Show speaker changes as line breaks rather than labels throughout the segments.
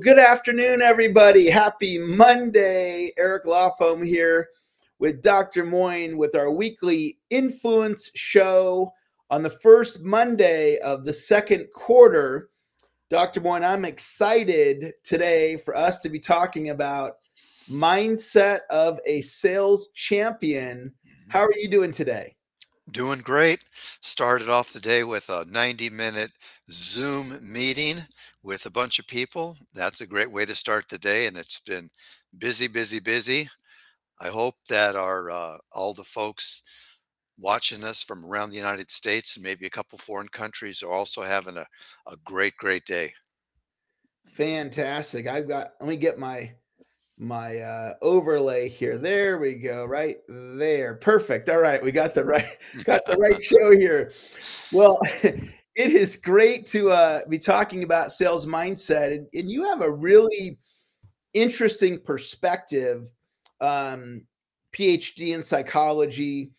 Good afternoon, everybody. Happy Monday. Eric Lofholm here with Dr. Moine with our weekly influence show on the first Monday of the second quarter. Dr. Moine, I'm excited today for us to be talking about mindset of a sales champion. How are you doing today?
Doing great. Started off the day with a 90 minute Zoom meeting with a bunch of people. That's a great way to start the day, and it's been busy, busy, busy. I hope that our uh, all the folks watching us from around the United States and maybe a couple foreign countries are also having a, a great, great day.
Fantastic. I've got let me get my my uh overlay here. There we go. Right there. Perfect. All right. We got the right got the right show here. Well, it is great to uh, be talking about sales mindset, and, and you have a really interesting perspective. Um, PhD in psychology,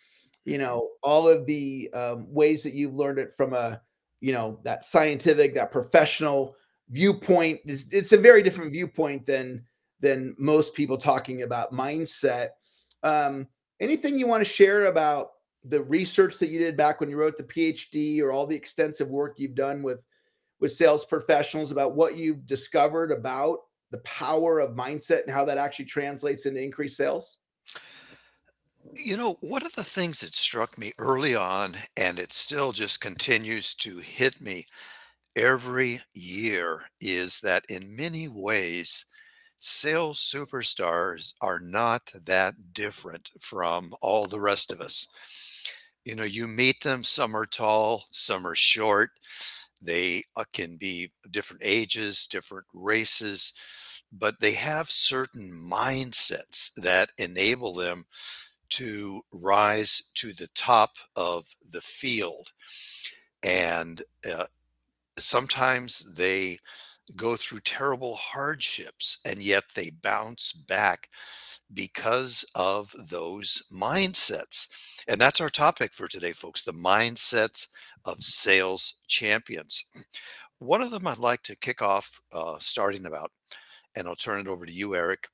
you know, all of the um, ways that you've learned it from a, you know, that scientific, that professional viewpoint. It's, it's a very different viewpoint than than most people talking about mindset. Um, anything you want to share about the research that you did back when you wrote the PhD or all the extensive work you've done with with sales professionals about what you've discovered about the power of mindset and how that actually translates into increased sales?
You know, one of the things that struck me early on, and it still just continues to hit me every year, is that in many ways, sales superstars are not that different from all the rest of us. You know, you meet them, some are tall, some are short. They uh, can be different ages, different races, but they have certain mindsets that enable them to rise to the top of the field. And uh, sometimes they go through terrible hardships and yet they bounce back because of those mindsets. And that's our topic for today, folks the mindsets of sales champions. One of them I'd like to kick off uh, starting about, and I'll turn it over to you, Eric,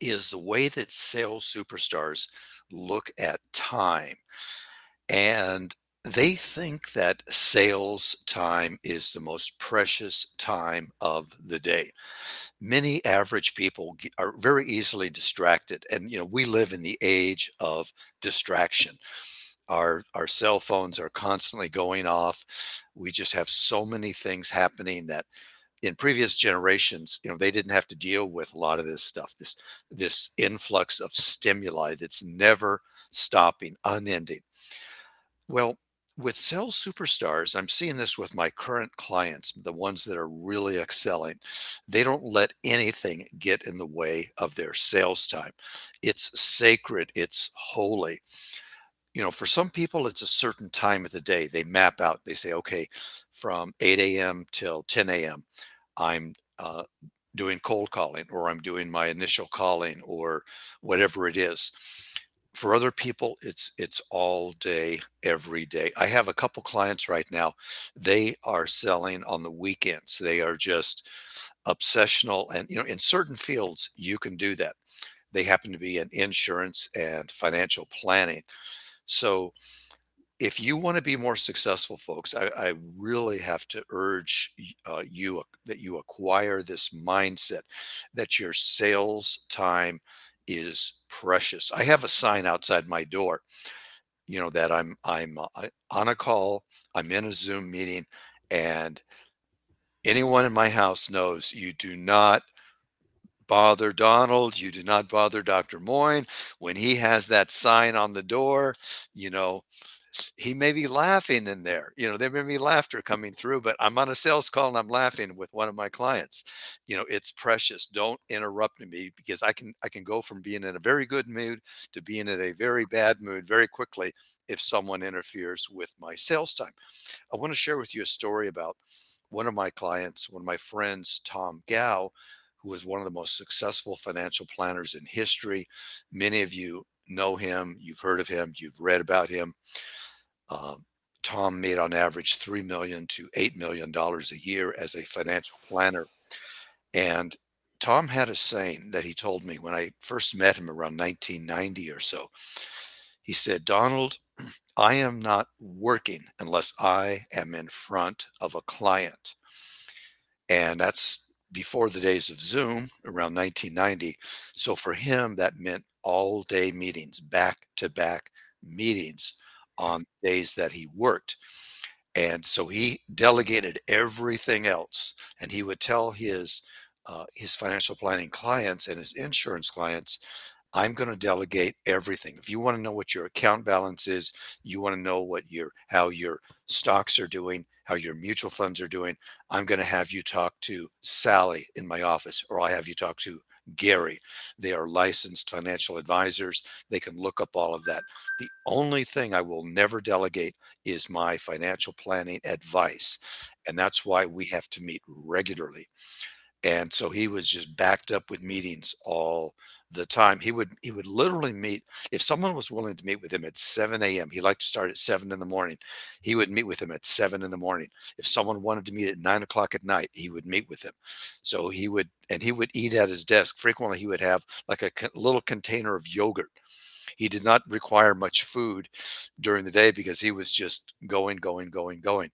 is the way that sales superstars look at time. And they think that sales time is the most precious time of the day. Many average people are very easily distracted, and you know we live in the age of distraction. Our our cell phones are constantly going off. We just have so many things happening that in previous generations, you know, they didn't have to deal with a lot of this stuff. This this influx of stimuli that's never stopping, unending. Well, with sales superstars, I'm seeing this with my current clients, the ones that are really excelling. They don't let anything get in the way of their sales time. It's sacred, it's holy. You know, for some people, it's a certain time of the day. They map out, they say, okay, from 8 a.m. till 10 a.m., I'm uh, doing cold calling or I'm doing my initial calling or whatever it is for other people it's it's all day every day. I have a couple clients right now they are selling on the weekends. They are just obsessional and you know in certain fields you can do that. They happen to be in insurance and financial planning. So if you want to be more successful folks i, I really have to urge uh, you that you acquire this mindset that your sales time is precious. I have a sign outside my door, you know, that I'm I'm uh, on a call, I'm in a Zoom meeting, and anyone in my house knows you do not bother Donald, you do not bother Dr. Moine. When he has that sign on the door, you know, he may be laughing in there. You know, there may be laughter coming through, but I'm on a sales call and I'm laughing with one of my clients. You know, it's precious. Don't interrupt me because I can I can go from being in a very good mood to being in a very bad mood very quickly if someone interferes with my sales time. I want to share with you a story about one of my clients, one of my friends, Tom Gau, who is one of the most successful financial planners in history. Many of you know him, you've heard of him, you've read about him. Um, Tom made on average three million to eight million dollars a year as a financial planner. And Tom had a saying that he told me when I first met him around 1990 or so. He said, Donald, I am not working unless I am in front of a client. And that's before the days of Zoom around 1990. So for him, that meant all day meetings, back to back meetings on days that he worked. And so he delegated everything else. And he would tell his uh, his financial planning clients and his insurance clients, I'm going to delegate everything. If you want to know what your account balance is, you want to know what your how your stocks are doing, how your mutual funds are doing, I'm going to have you talk to Sally in my office or I'll have you talk to Gary. They are licensed financial advisors. They can look up all of that. The only thing I will never delegate is my financial planning advice. And that's why we have to meet regularly. And so he was just backed up with meetings all the time. He would he would literally meet if someone was willing to meet with him at 7 a.m. He liked to start at seven in the morning. He would meet with him at seven in the morning. If someone wanted to meet at nine o'clock at night, he would meet with him. So he would and he would eat at his desk. Frequently, he would have like a co- little container of yogurt. He did not require much food during the day because he was just going, going, going, going.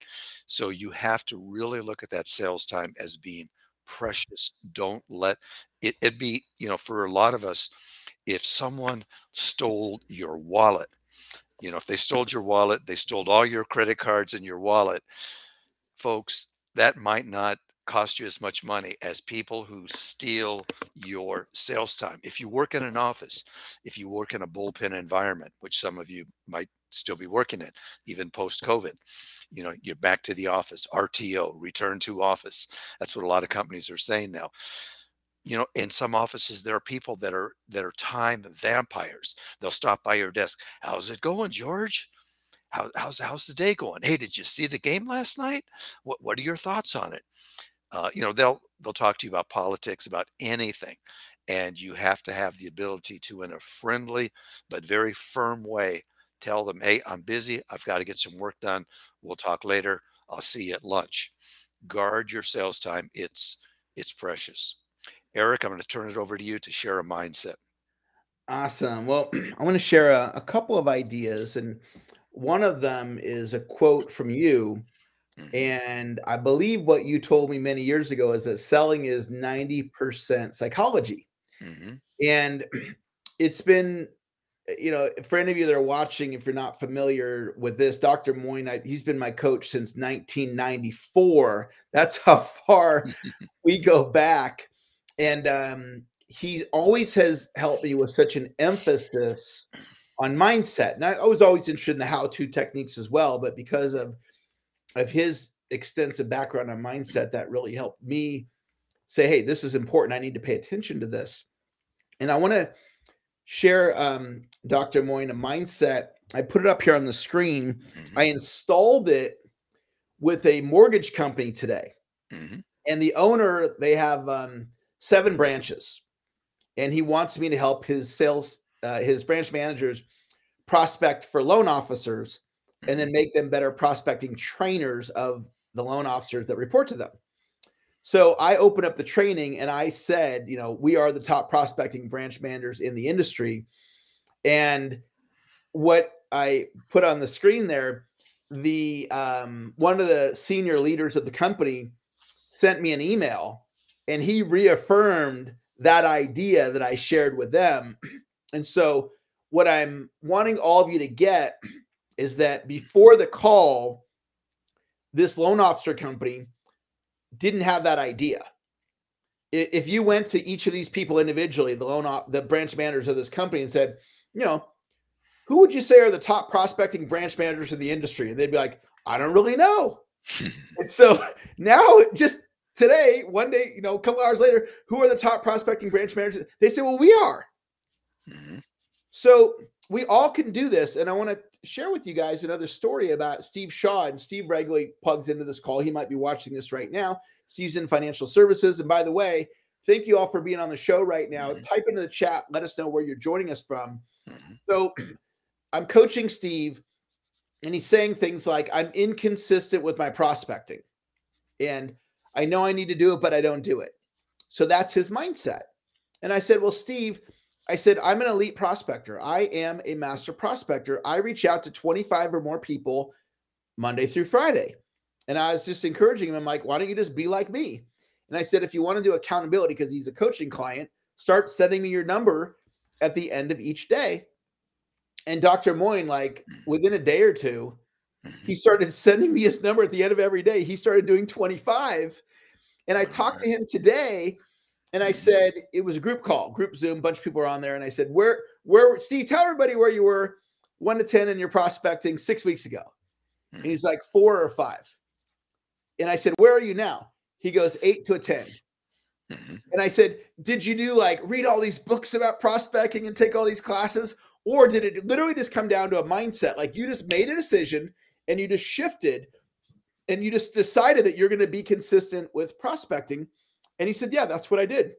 So you have to really look at that sales time as being precious. Don't let it, it be, you know, for a lot of us, if someone stole your wallet, you know, if they stole your wallet, they stole all your credit cards and your wallet, folks, that might not cost you as much money as people who steal your sales time. If you work in an office, if you work in a bullpen environment, which some of you might still be working in, even post COVID, you know, you're back to the office, RTO, return to office. That's what a lot of companies are saying now. You know, in some offices, there are people that are that are time vampires. They'll stop by your desk. How's it going, George? How, how's how's the day going? Hey, did you see the game last night? What what are your thoughts on it? Uh, you know, they'll they'll talk to you about politics, about anything, and you have to have the ability to, in a friendly but very firm way, tell them, "Hey, I'm busy. I've got to get some work done. We'll talk later. I'll see you at lunch." Guard your sales time. It's it's precious. Eric, I'm going to turn it over to you to share a mindset.
Awesome. Well, I want to share a, a couple of ideas, and one of them is a quote from you.
hmm
And I believe what you told me many years ago is that selling is 90% psychology.
hmm
And it's been, uh, you know, for any of you that are watching, if you're not familiar with this, Dr. Moine, I, he's been my coach since 1994. That's how far we go back. And um, he always has helped me with such an emphasis on mindset. And I, I was always interested in the how-to techniques as well, but because of of his extensive background on mindset, that really helped me say, "Hey, this is important. I need to pay attention to this." And I want to share, um, Dr. Moine, a mindset. I put it up here on the screen.
hmm
I installed it with a mortgage company today,
hmm
and the owner they have um, seven branches, and he wants me to help his sales, uh, his branch managers prospect for loan officers and then make them better prospecting trainers of the loan officers that report to them. So I opened up the training and I said, you know, we are the top prospecting branch managers in the industry. And what I put on the screen there, the um, one of the senior leaders of the company sent me an email and he reaffirmed that idea that I shared with them. And so what I'm wanting all of you to get is that before the call, this loan officer company didn't have that idea. If you went to each of these people individually, the loan op- the branch managers of this company, and said, you know, who would you say are the top prospecting branch managers in the industry? And they'd be like, I don't really know. And so now, just today, one day, you know, a couple hours later, who are the top prospecting branch managers? They say, well, we are.
hmm
So we all can do this. And I want to share with you guys another story about Steve Shaw. And Steve regularly plugs into this call. He might be watching this right now. Steve's in financial services. And by the way, thank you all for being on the show right now.
hmm
Type into the chat, let us know where you're joining us from.
hmm
So I'm coaching Steve, and he's saying things like, I'm inconsistent with my prospecting. And I know I need to do it, but I don't do it. So that's his mindset. And I said, Well, Steve, I said, I'm an elite prospector. I am a master prospector. I reach out to 25 or more people Monday through Friday. And I was just encouraging him. I'm like, why don't you just be like me? And I said, if you want to do accountability, because he's a coaching client, start sending me your number at the end of each day. And Dr. Moine, like within a day or two, he started sending me his number at the end of every day. He started doing 25. And I talked to him today and I said, it was a group call, group Zoom, bunch of people were on there. And I said, where, where, Steve, tell everybody where you were one to 10 in your prospecting six weeks ago. And he's like, four or five. And I said, where are you now? He goes, eight to a 10. Mm-hmm. And I said, Did you do like read all these books about prospecting and take all these classes? Or did it literally just come down to a mindset? Like you just made a decision and you just shifted and you just decided that you're going to be consistent with prospecting. And he said, Yeah, that's what I did.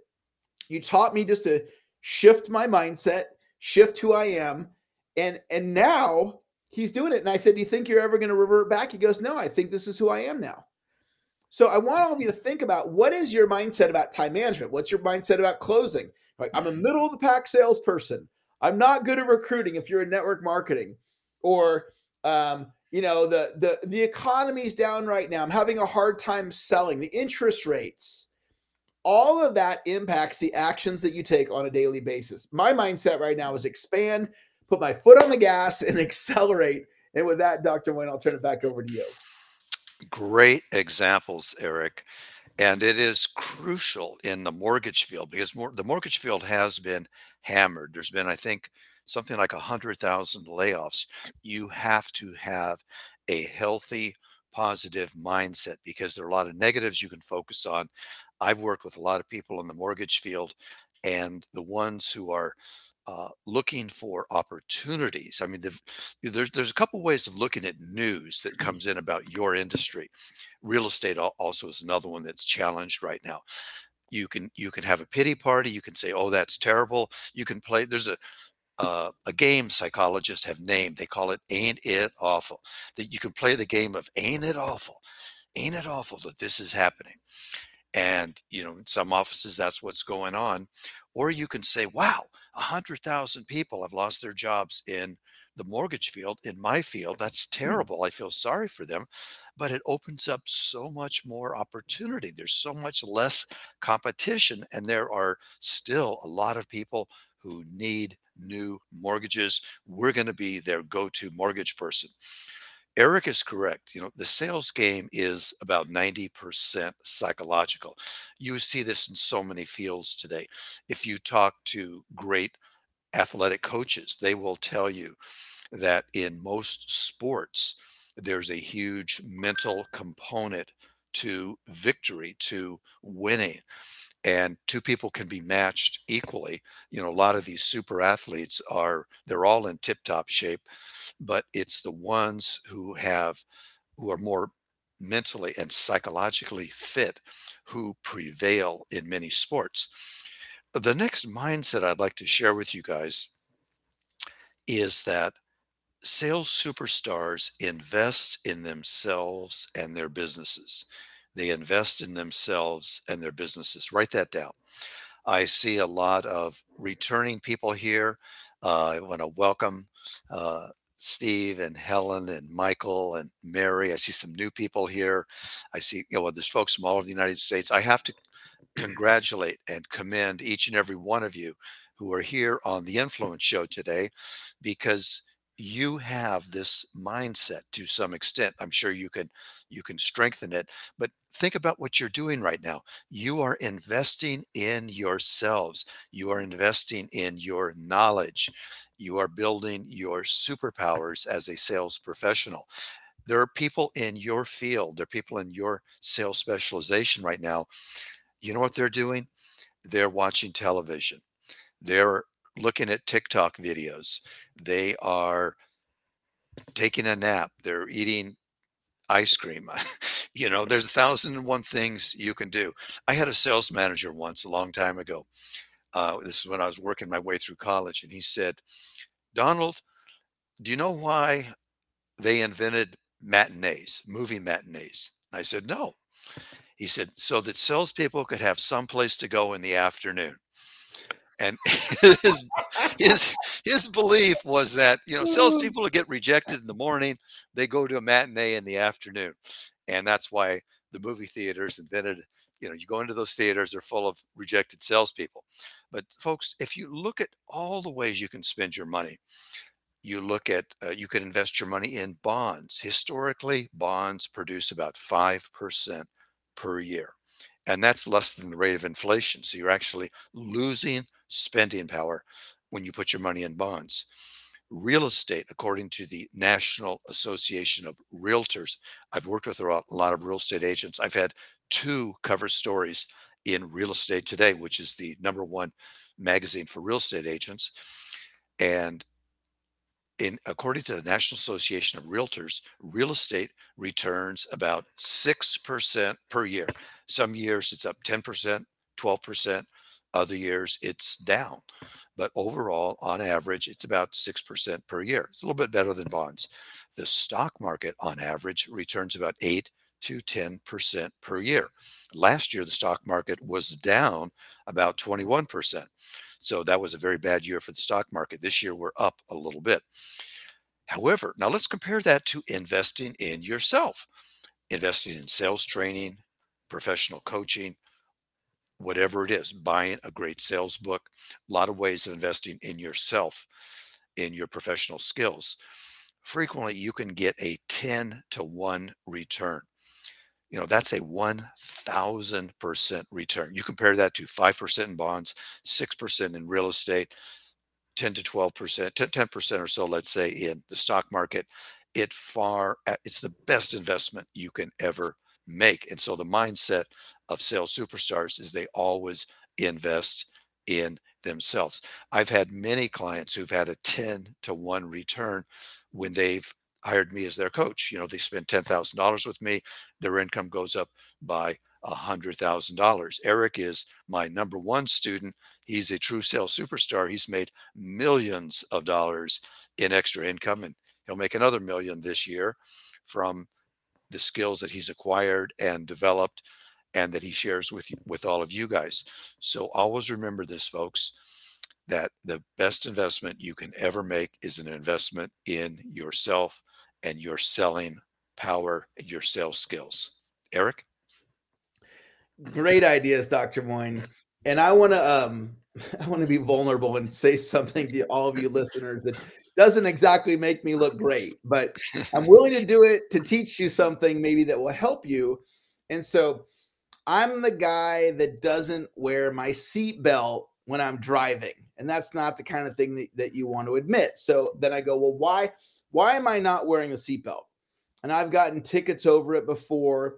You taught me just to shift my mindset, shift who I am. And and now he's doing it. And I said, Do you think you're ever going to revert back? He goes, No, I think this is who I am now. So I want all of you to think about what is your mindset about time management? What's your mindset about closing? Like I'm a middle of the pack salesperson. I'm not good at recruiting if you're in network marketing, or um, you know the the the economy's down right now. I'm having a hard time selling. The interest rates, all of that impacts the actions that you take on a daily basis. My mindset right now is expand, put my foot on the gas, and accelerate. And with that, Dr. Wayne, I'll turn it back over to you.
Great examples, Eric. And it is crucial in the mortgage field because more, the mortgage field has been hammered. There's been, I think, something like 100,000 layoffs. You have to have a healthy, positive mindset because there are a lot of negatives you can focus on. I've worked with a lot of people in the mortgage field, and the ones who are uh, looking for opportunities. I mean, there's there's a couple ways of looking at news that comes in about your industry. Real estate also is another one that's challenged right now. You can you can have a pity party. You can say, "Oh, that's terrible." You can play. There's a uh, a game psychologists have named. They call it "Ain't It Awful." That you can play the game of "Ain't It Awful." Ain't it awful that this is happening? And you know, in some offices, that's what's going on. Or you can say, "Wow." 100,000 people have lost their jobs in the mortgage field, in my field. That's
Hmm.
terrible. I feel sorry for them, but it opens up so much more opportunity. There's so much less competition, and there are still a lot of people who need new mortgages. We're going to be their go to mortgage person. Eric is correct. You know, the sales game is about 90% psychological. You see this in so many fields today. If you talk to great athletic coaches, they will tell you that in most sports, there's a huge mental component to victory, to winning and two people can be matched equally. You know, a lot of these super athletes are they're all in tip-top shape, but it's the ones who have who are more mentally and psychologically fit who prevail in many sports. The next mindset I'd like to share with you guys is that sales superstars invest in themselves and their businesses. They invest in themselves and their businesses. Write that down. I see a lot of returning people here. Uh, I want to welcome uh, Steve and Helen and Michael and Mary. I see some new people here. I see, you know, there's folks from all over the United States. I have to congratulate and commend each and every one of you who are here on the Influence Show today because you have this mindset to some extent i'm sure you can you can strengthen it but think about what you're doing right now. You are investing in yourselves. You are investing in your knowledge. You are building your superpowers as a sales professional. There are people in your field there are people in your sales specialization right now. You know what they're doing? They're watching television. They're looking at TikTok videos. They are taking a nap. They're eating ice cream. you know, there's a thousand and one things you can do. I had a sales manager once a long time ago. Uh, this is when I was working my way through college, and he said, Donald, do you know why they invented matinees, movie matinees? I said, no. He said, "So that salespeople could have some place to go in the afternoon." And his his his belief was that, you know, salespeople get rejected in the morning, they go to a matinee in the afternoon. And that's why the movie theaters invented you know, you go into those theaters, they're full of rejected salespeople. But folks, if you look at all the ways you can spend your money, you look at uh, you can invest your money in bonds. Historically, bonds produce about 5% per year. And that's less than the rate of inflation. So you're actually losing spending power when you put your money in bonds. Real estate, according to the National Association of Realtors, I've worked with a lot of real estate agents. I've had two cover stories in Real Estate Today, which is the number one magazine for real estate agents. And in according to the National Association of Realtors, real estate returns about 6% per year. Some years it's up 10%, 12%. Other years it's down. But overall, on average, it's about 6% per year. It's a little bit better than bonds. The stock market, on average, returns about 8 to 10% per year. Last year, the stock market was down about 21%. So that was a very bad year for the stock market. This year, we're up a little bit. However, now let's compare that to investing in yourself, investing in sales training, professional coaching, whatever it is, buying a great sales book, a lot of ways of investing in yourself, in your professional skills. Frequently, you can get a 10 to 1 return. You know, that's a 1000% return. You compare that to 5% in bonds, 6% in real estate, 10 to 12%, 10% or so, let's say, in the stock market. It far, it's the best investment you can ever make. And so the mindset of sales superstars is they always invest in themselves. I've had many clients who've had a 10 to 1 return when they've hired me as their coach. You know, they spend $10,000 with me, their income goes up by $100,000. Eric is my number one student. He's a true sales superstar. He's made millions of dollars in extra income, and he'll make another million this year from the skills that he's acquired and developed and that he shares with you, with all of you guys. So always remember this, folks, that the best investment you can ever make is an investment in yourself and your selling power and your sales skills. Eric?
Great ideas, Dr. Moine. And I want to um I want to be vulnerable and say something to all of you listeners that doesn't exactly make me look great, but I'm willing to do it to teach you something maybe that will help you. And so I'm the guy that doesn't wear my seatbelt when I'm driving. And that's not the kind of thing that, that you want to admit. So then I go, well, why? Why am I not wearing a seatbelt? And I've gotten tickets over it before.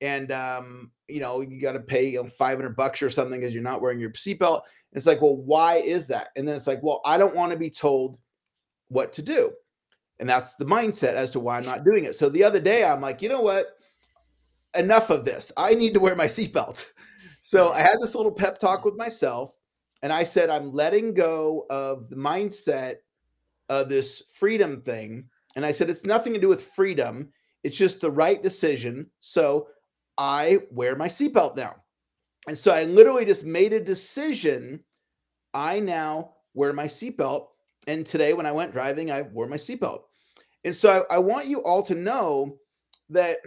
And um, you know, you got to pay you know, 500 bucks or something because you're not wearing your seatbelt. It's like, well, why is that? And then it's like, well, I don't want to be told what to do. And that's the mindset as to why I'm not doing it. So the other day, I'm like, you know what? Enough of this. I need to wear my seatbelt. So I had this little pep talk with myself. And I said, I'm letting go of the mindset of this freedom thing. And I said, it's nothing to do with freedom. It's just the right decision. So I wear my seatbelt now. And so I literally just made a decision. I now wear my seatbelt. And today, when I went driving, I wore my seatbelt. And so I, I, want you all to know that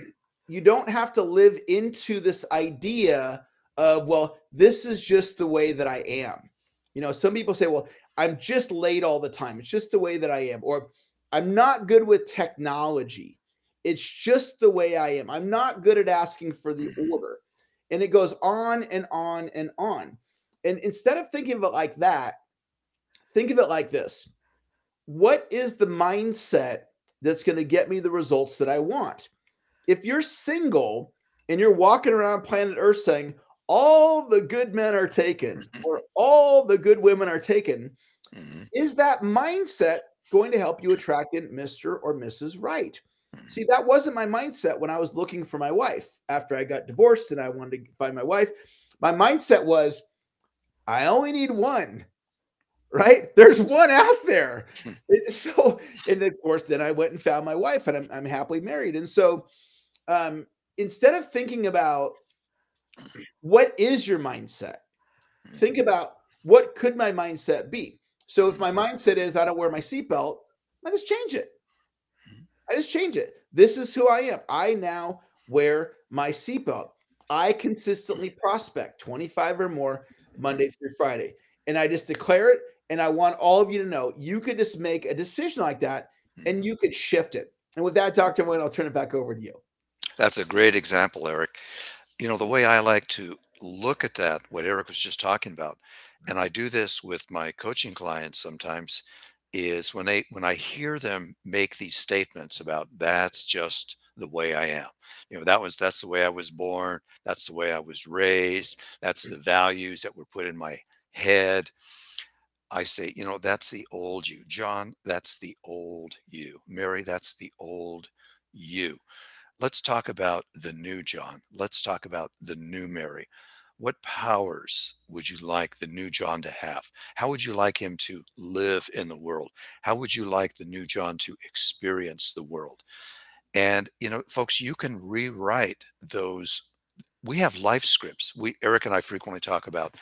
you don't have to live into this idea of, well, this is just the way that I am. You know, some people say, well, I'm just late all the time. It's just the way that I am. Or I'm not good with technology. It's just the way I am. I'm not good at asking for the order. And it goes on and on and on. And instead of thinking of it like that, think of it like this What is the mindset that's going to get me the results that I want? If you're single and you're walking around planet Earth saying, all the good men are taken or all the good women are taken, mm-hmm. is that mindset going to help you attract in Mr. or Mrs. Right? See, that wasn't my mindset when I was looking for my wife after I got divorced and I wanted to find my wife. My mindset was, I only need one, right? There's one out there. so, and of course, then I went and found my wife and I'm, I'm happily married. And so, um, instead of thinking about What is your mindset? Think
Mhm.
about what could my mindset be? So if my
Mhm.
mindset is I don't wear my seatbelt, I just change it.
Mhm.
I just change it. This is who I am. I now wear my seatbelt. I consistently prospect 25 or more. Monday through Friday. And I just declare it. And I want all of you to know you could just make a decision like that and you could shift it. And with that, Dr. Wayne, I'll turn it back over to you.
That's a great example, Eric. You know, the way I like to look at that, what Eric was just talking about, and I do this with my coaching clients sometimes, is when they when I hear them make these statements about that's just the way I am. You know, that was that's the way I was born, that's the way I was raised, that's the values that were put in my head. I say, you know, that's the old you. John, that's the old you. Mary, that's the old you. Let's talk about the new John. Let's talk about the new Mary. What powers would you like the new John to have? How would you like him to live in the world? How would you like the new John to experience the world? And, you know, folks, you can rewrite those. We have life scripts. We, Eric and I frequently talk about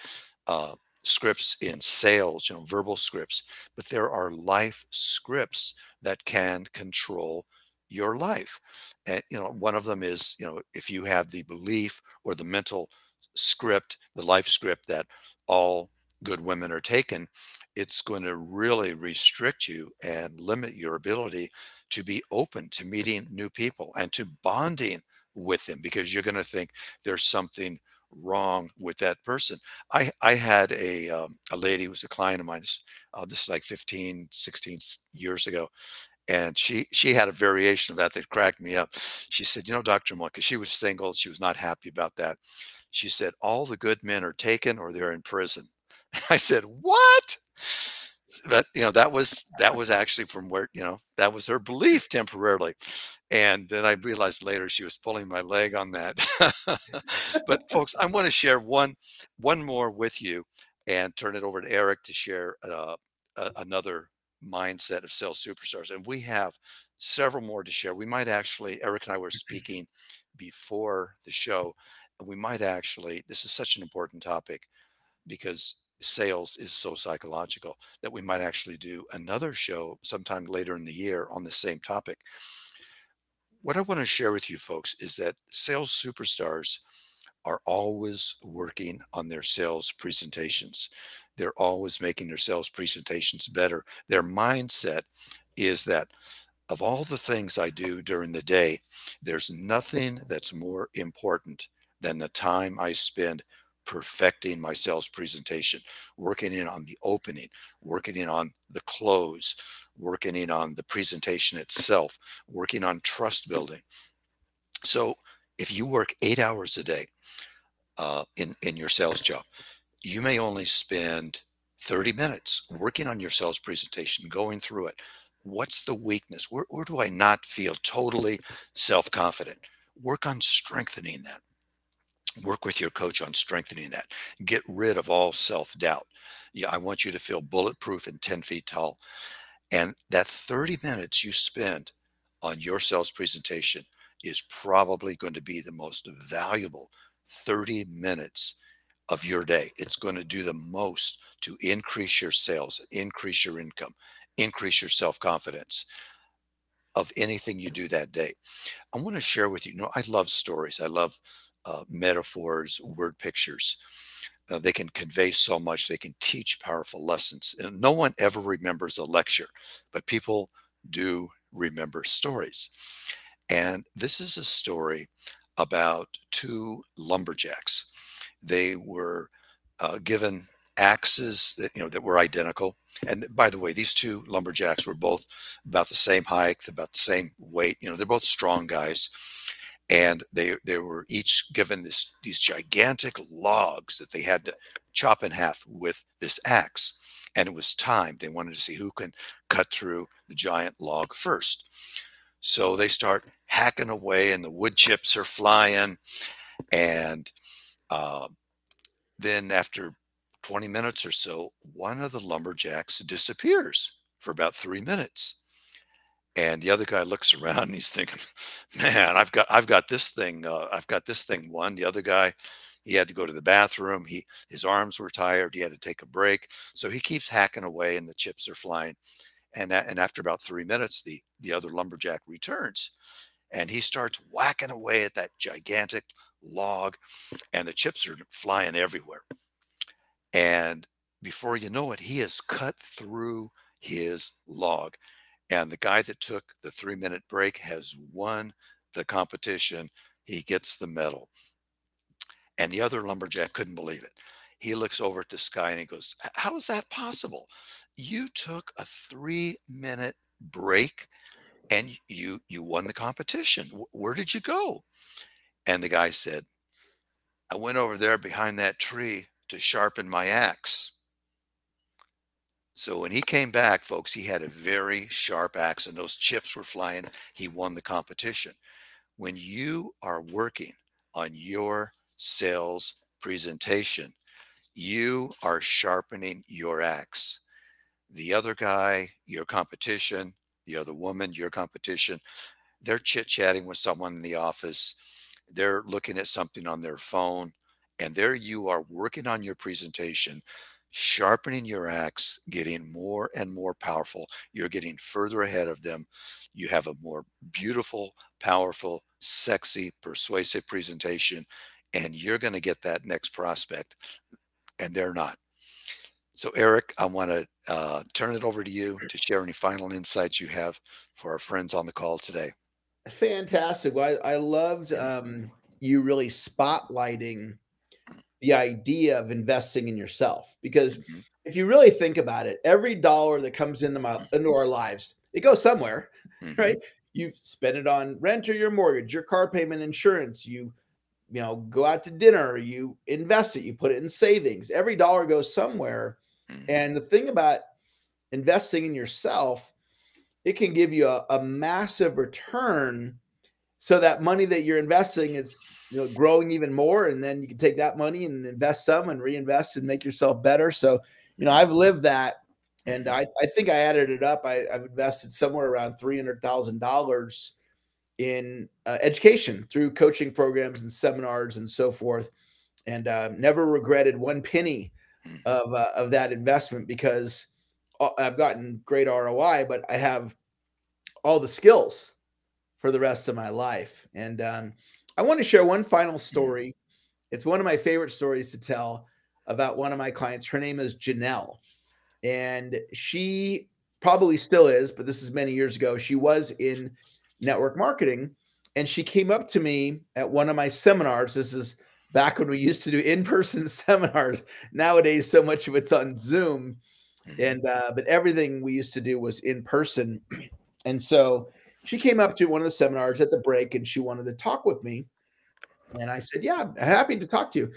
uh, scripts in sales, you know, verbal scripts, but there are life scripts that can control your life. And, you know, one of them is, you know, if you have the belief or the mental script, the life script that all good women are taken, it's going to really restrict you and limit your ability to be open to meeting new people and to bonding with them because you're going to think there's something wrong with that person. I I had a um, a lady who was a client of mine. Uh, this is like 15, 16 s- years ago, and she she had a variation of that that cracked me up. She said, "You know, Doctor Moore, because she was single, she was not happy about that. She said all the good men are taken or they're in prison." I said, "What?" But you know that was that was actually from where you know that was her belief temporarily, and then I realized later she was pulling my leg on that. but folks, I want to share one one more with you, and turn it over to Eric to share uh, another mindset of sales superstars. And we have several more to share. We might actually Eric and I were speaking before the show, and we might actually. This is such an important topic because sales is so psychological that we might actually do another show sometime later in the year on the same topic. What I want to share with you folks is that sales superstars are always working on their sales presentations. They're always making their sales presentations better. Their mindset is that of all the things I do during the day, there's nothing that's more important than the time I spend perfecting my sales presentation, working in on the opening, working in on the close, working in on the presentation itself, working on trust building. So if you work eight hours a day uh, in, in your sales job, you may only spend 30 minutes working on your sales presentation, going through it. What's the weakness? Where, where do I not feel totally self confident? Work on strengthening that. Work with your coach on strengthening that. Get rid of all self doubt. Yeah, I want you to feel bulletproof and 10 feet tall. And that 30 minutes you spend on your sales presentation is probably going to be the most valuable 30 minutes of your day. It's going to do the most to increase your sales, increase your income, increase your self confidence of anything you do that day. I want to share with you, you know, I love stories. I love uh, metaphors, word pictures. Uh, they can convey so much. They can teach powerful lessons. And no one ever remembers a lecture, but people do remember stories. And this is a story about two lumberjacks. They were uh, given axes that you know that were identical. And by the way, these two lumberjacks were both about the same height, about the same weight. You know, they're both strong guys, and they they were each given this these gigantic logs that they had to chop in half with this axe. And it was timed. They wanted to see who can cut through the giant log first. So they start hacking away, and the wood chips are flying. And uh, then after 20 minutes or so, one of the lumberjacks disappears for about three minutes. And the other guy looks around and he's thinking, "Man, I've got I've got this thing uh, I've got this thing won." The other guy He had to go to the bathroom. He his arms were tired. He had to take a break. So he keeps hacking away, and the chips are flying. And and after about three minutes, the the other lumberjack returns, and he starts whacking away at that gigantic log, and the chips are flying everywhere. And before you know it, he has cut through his log. And the guy that took the three minute break has won the competition. He gets the medal. And the other lumberjack couldn't believe it. He looks over at the sky and he goes, How is that possible? You took a three minute break and you you won the competition. Where did you go? And the guy said, I went over there behind that tree to sharpen my axe. So when he came back, folks, he had a very sharp axe and those chips were flying. He won the competition. When you are working on your sales presentation, you are sharpening your axe. The other guy, your competition, the other woman, your competition, they're chit chatting with someone in the office. They're looking at something on their phone. And there you are working on your presentation, sharpening your axe, getting more and more powerful. You're getting further ahead of them. You have a more beautiful, powerful, sexy, persuasive presentation, and you're going to get that next prospect, and they're not. So, Eric, I want to uh, turn it over to you to share any final insights you have for our friends on the call today.
Fantastic. Well, I, I loved um, you really spotlighting the idea of investing in yourself because mm-hmm. if you really think about it, every dollar that comes into my into our lives, it goes somewhere, mm-hmm. right? You spend it on rent or your mortgage, your car payment, insurance. You you know go out to dinner. You invest it. You put it in savings. Every dollar goes somewhere. Mm-hmm. And the thing about investing in yourself, it can give you a, a massive return. So that money that you're investing is you know growing even more and then you can take that money and invest some and reinvest and make yourself better so you know i've lived that and i, I think i added it up I, have invested somewhere around $300000 in uh, education through coaching programs and seminars and so forth and uh, never regretted one penny of, uh, of that investment because i've gotten great roi but i have all the skills for the rest of my life and um, I want to share one final story. It's one of my favorite stories to tell about one of my clients. Her name is Janelle, and she probably still is, but this is many years ago. She was in network marketing, and she came up to me at one of my seminars. This is back when we used to do in-person seminars. Nowadays, so much of it's on Zoom. And uh, but everything we used to do was in person, and so she came up to one of the seminars at the break and she wanted to talk with me. And I said, Yeah, I'm happy to talk to you.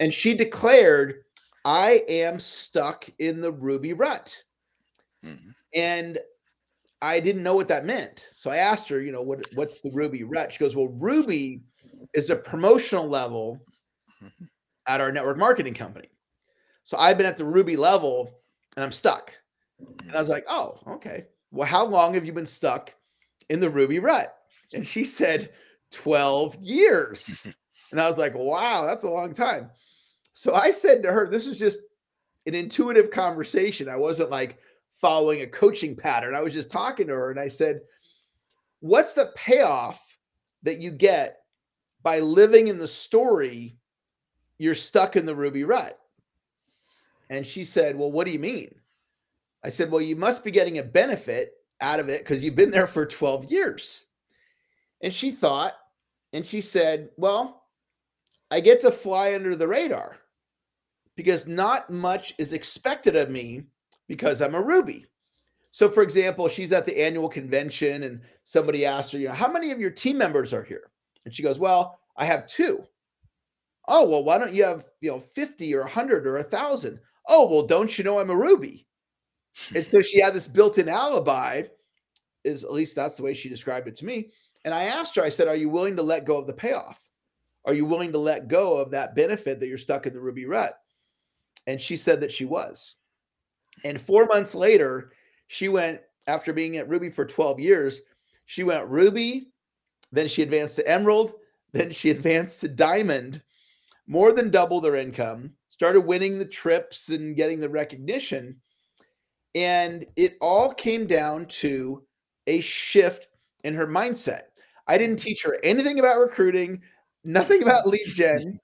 And she declared, I am stuck in the Ruby rut. Mm-hmm. And I didn't know what that meant. So I asked her, you know, what, what's the Ruby rut? She goes, Well, Ruby is a promotional level mm-hmm. at our network marketing company. So I've been at the Ruby level and I'm stuck. And I was like, Oh, okay. Well, how long have you been stuck in the Ruby rut? And she said, 12 years. and I was like, wow, that's a long time. So I said to her, this was just an intuitive conversation. I wasn't like following a coaching pattern. I was just talking to her and I said, what's the payoff that you get by living in the story you're stuck in the Ruby rut? And she said, well, what do you mean? I said, well, you must be getting a benefit out of it because you've been there for 12 years. And she thought, and she said, Well, I get to fly under the radar because not much is expected of me because I'm a Ruby. So, for example, she's at the annual convention and somebody asked her, you know, how many of your team members are here? And she goes, Well, I have two. Oh, well, why don't you have, you know, 50 or 100 or 1,000? Oh, well, don't you know I'm a Ruby? and so she had this built in alibi, is at least that's the way she described it to me. And I asked her, I said, Are you willing to let go of the payoff? Are you willing to let go of that benefit that you're stuck in the Ruby rut? And she said that she was. And four months later, she went, after being at Ruby for 12 years, she went Ruby, then she advanced to Emerald, then she advanced to Diamond. more than double their income, started winning the trips and getting the recognition. And it all came down to a shift in her mindset. I didn't mm. teach her anything about recruiting, nothing about lead gen.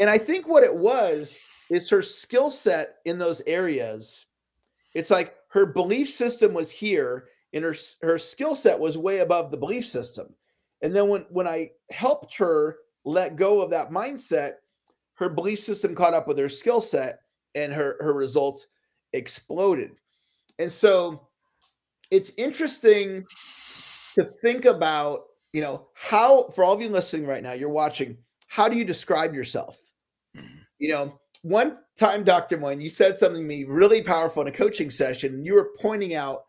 And I think what it was is her skill set in those areas. It's like her belief system was here and her her skill set was way above the belief system. And then when when I helped her let go of that mindset, her belief system caught up with her skill set and her her results exploded. And so it's interesting to think about, you know, how for all of you listening right now, you're watching, how do you describe yourself? You know, one time, Dr. Moine, you said something to me really powerful in a coaching session. You were pointing out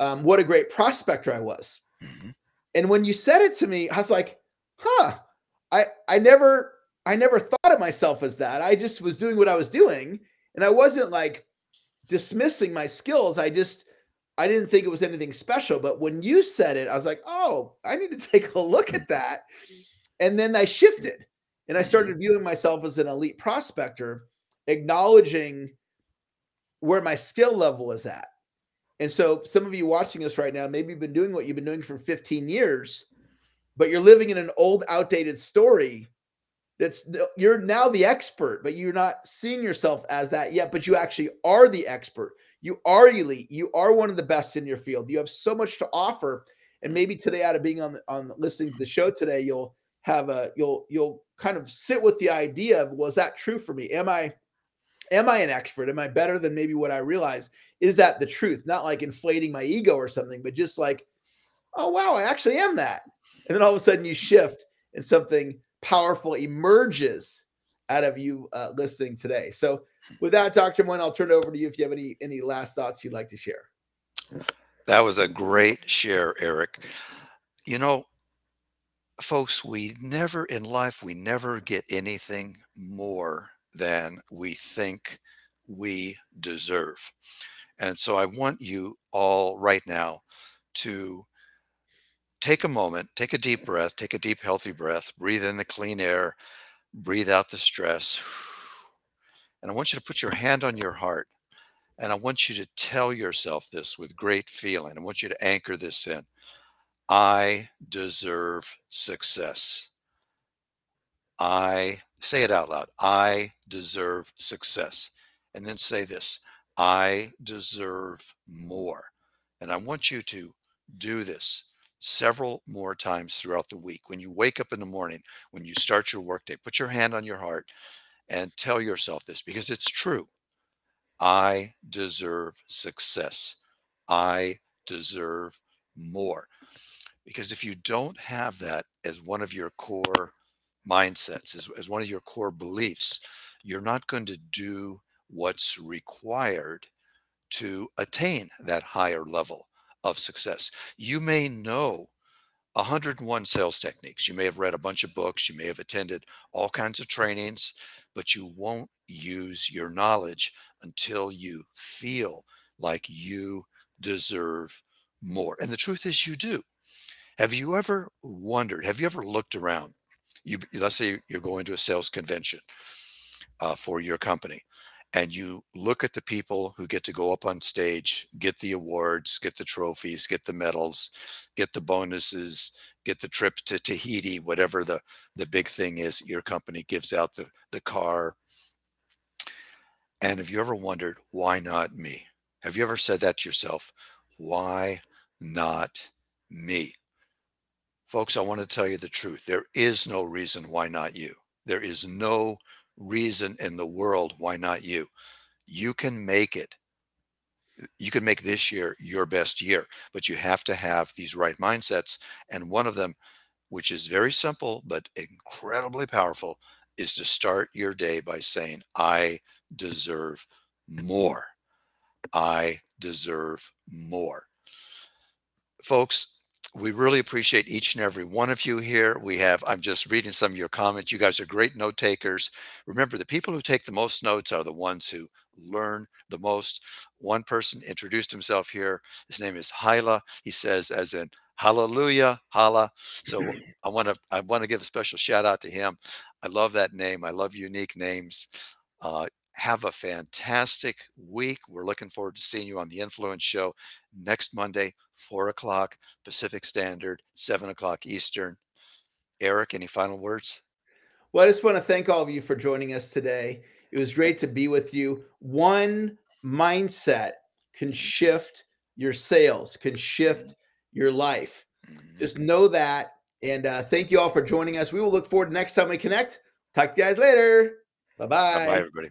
um, what a great prospector I was.
Mhm.
And when you said it to me, I was like, huh, I, I never, I never thought of myself as that. I just was doing what I was doing. And I wasn't like dismissing my skills. I just, I didn't think it was anything special. But when you said it, I was like, oh, I need to take a look at that. And then I shifted and I started viewing myself as an elite prospector, acknowledging where my skill level is at. And so, some of you watching this right now, maybe you've been doing what you've been doing for 15 years, but you're living in an old, outdated story. That's you're now the expert, but you're not seeing yourself as that yet. But you actually are the expert. You are elite. You are one of the best in your field. You have so much to offer. And maybe today, out of being on on listening to the show today, you'll have a you'll you'll kind of sit with the idea of was that true for me? Am I am I an expert? Am I better than maybe what I realize? Is that the truth? Not like inflating my ego or something, but just like, oh wow, I actually am that. And then all of a sudden you shift and something powerful emerges out of you uh, listening today. So with that, Dr. Moine, I'll turn it over to you if you have any any last thoughts you'd like to share.
That was a great share, Eric. You know, folks, we never in life, we never get anything more than we think we deserve. And so I want you all right now to take a moment, take a deep breath, take a deep, healthy breath, breathe in the clean air, breathe out the stress. And I want you to put your mm. hand on your heart. And I want you to tell yourself this with great feeling. I want you to anchor this in. I deserve success. I say it out loud. I deserve success. And then say this I deserve more. And I want you to do this several more times throughout the week. When you wake up in the morning, when you start your workday, put your hand on your heart and tell yourself this because it's true. I deserve success. I deserve more. Because if you don't have that as one of your core mindsets, as, as one of your core beliefs, you're not going to do what's required to attain that higher level of success. You may know 101 sales techniques. You may have read a bunch of books. You may have attended all kinds of trainings, but you won't use your knowledge until you feel like you deserve more. And the truth is, you do. Have you ever wondered? Have you ever looked around? You let's say you're going to a sales convention uh, for your company, and you look at the people who get to go up on stage, get the awards, get the trophies, get the medals, get the bonuses, get the trip to Tahiti, whatever the the big thing is. Your company gives out the the car. And have you ever wondered why not me? Have you ever said that to yourself? Why not me? Folks, I want to tell you the truth. There is no reason why not you. There is no reason in the world why not you. You can make it. You can make this year your best year, but you have to have these right mindsets. And one of them, which is very simple but incredibly powerful, is to start your day by saying, I deserve more. I deserve more. Folks, we really appreciate each and every one of you here. We have, I'm just reading some of your comments. You guys are great note takers. Remember, the people who take the most notes are the ones who learn the most. One person introduced himself here. His name is Hyla. He says, as in hallelujah, holla. So I want to I want to give a special shout out to him. I love that name. I love unique names. Uh, have a fantastic week. We're looking forward to seeing you on the Influence Show next Monday, 4 o'clock Pacific Standard, 7 o'clock Eastern. Eric, any final words?
Well, I just want to thank all of you for joining us today. It was great to be with you. One mindset can shift your sales, can shift your life.
Mhm.
Just know that. And uh, thank you all for joining us. We will look forward to next time we connect. Talk to you guys later. Bye
Bye-bye,
bye.
everybody.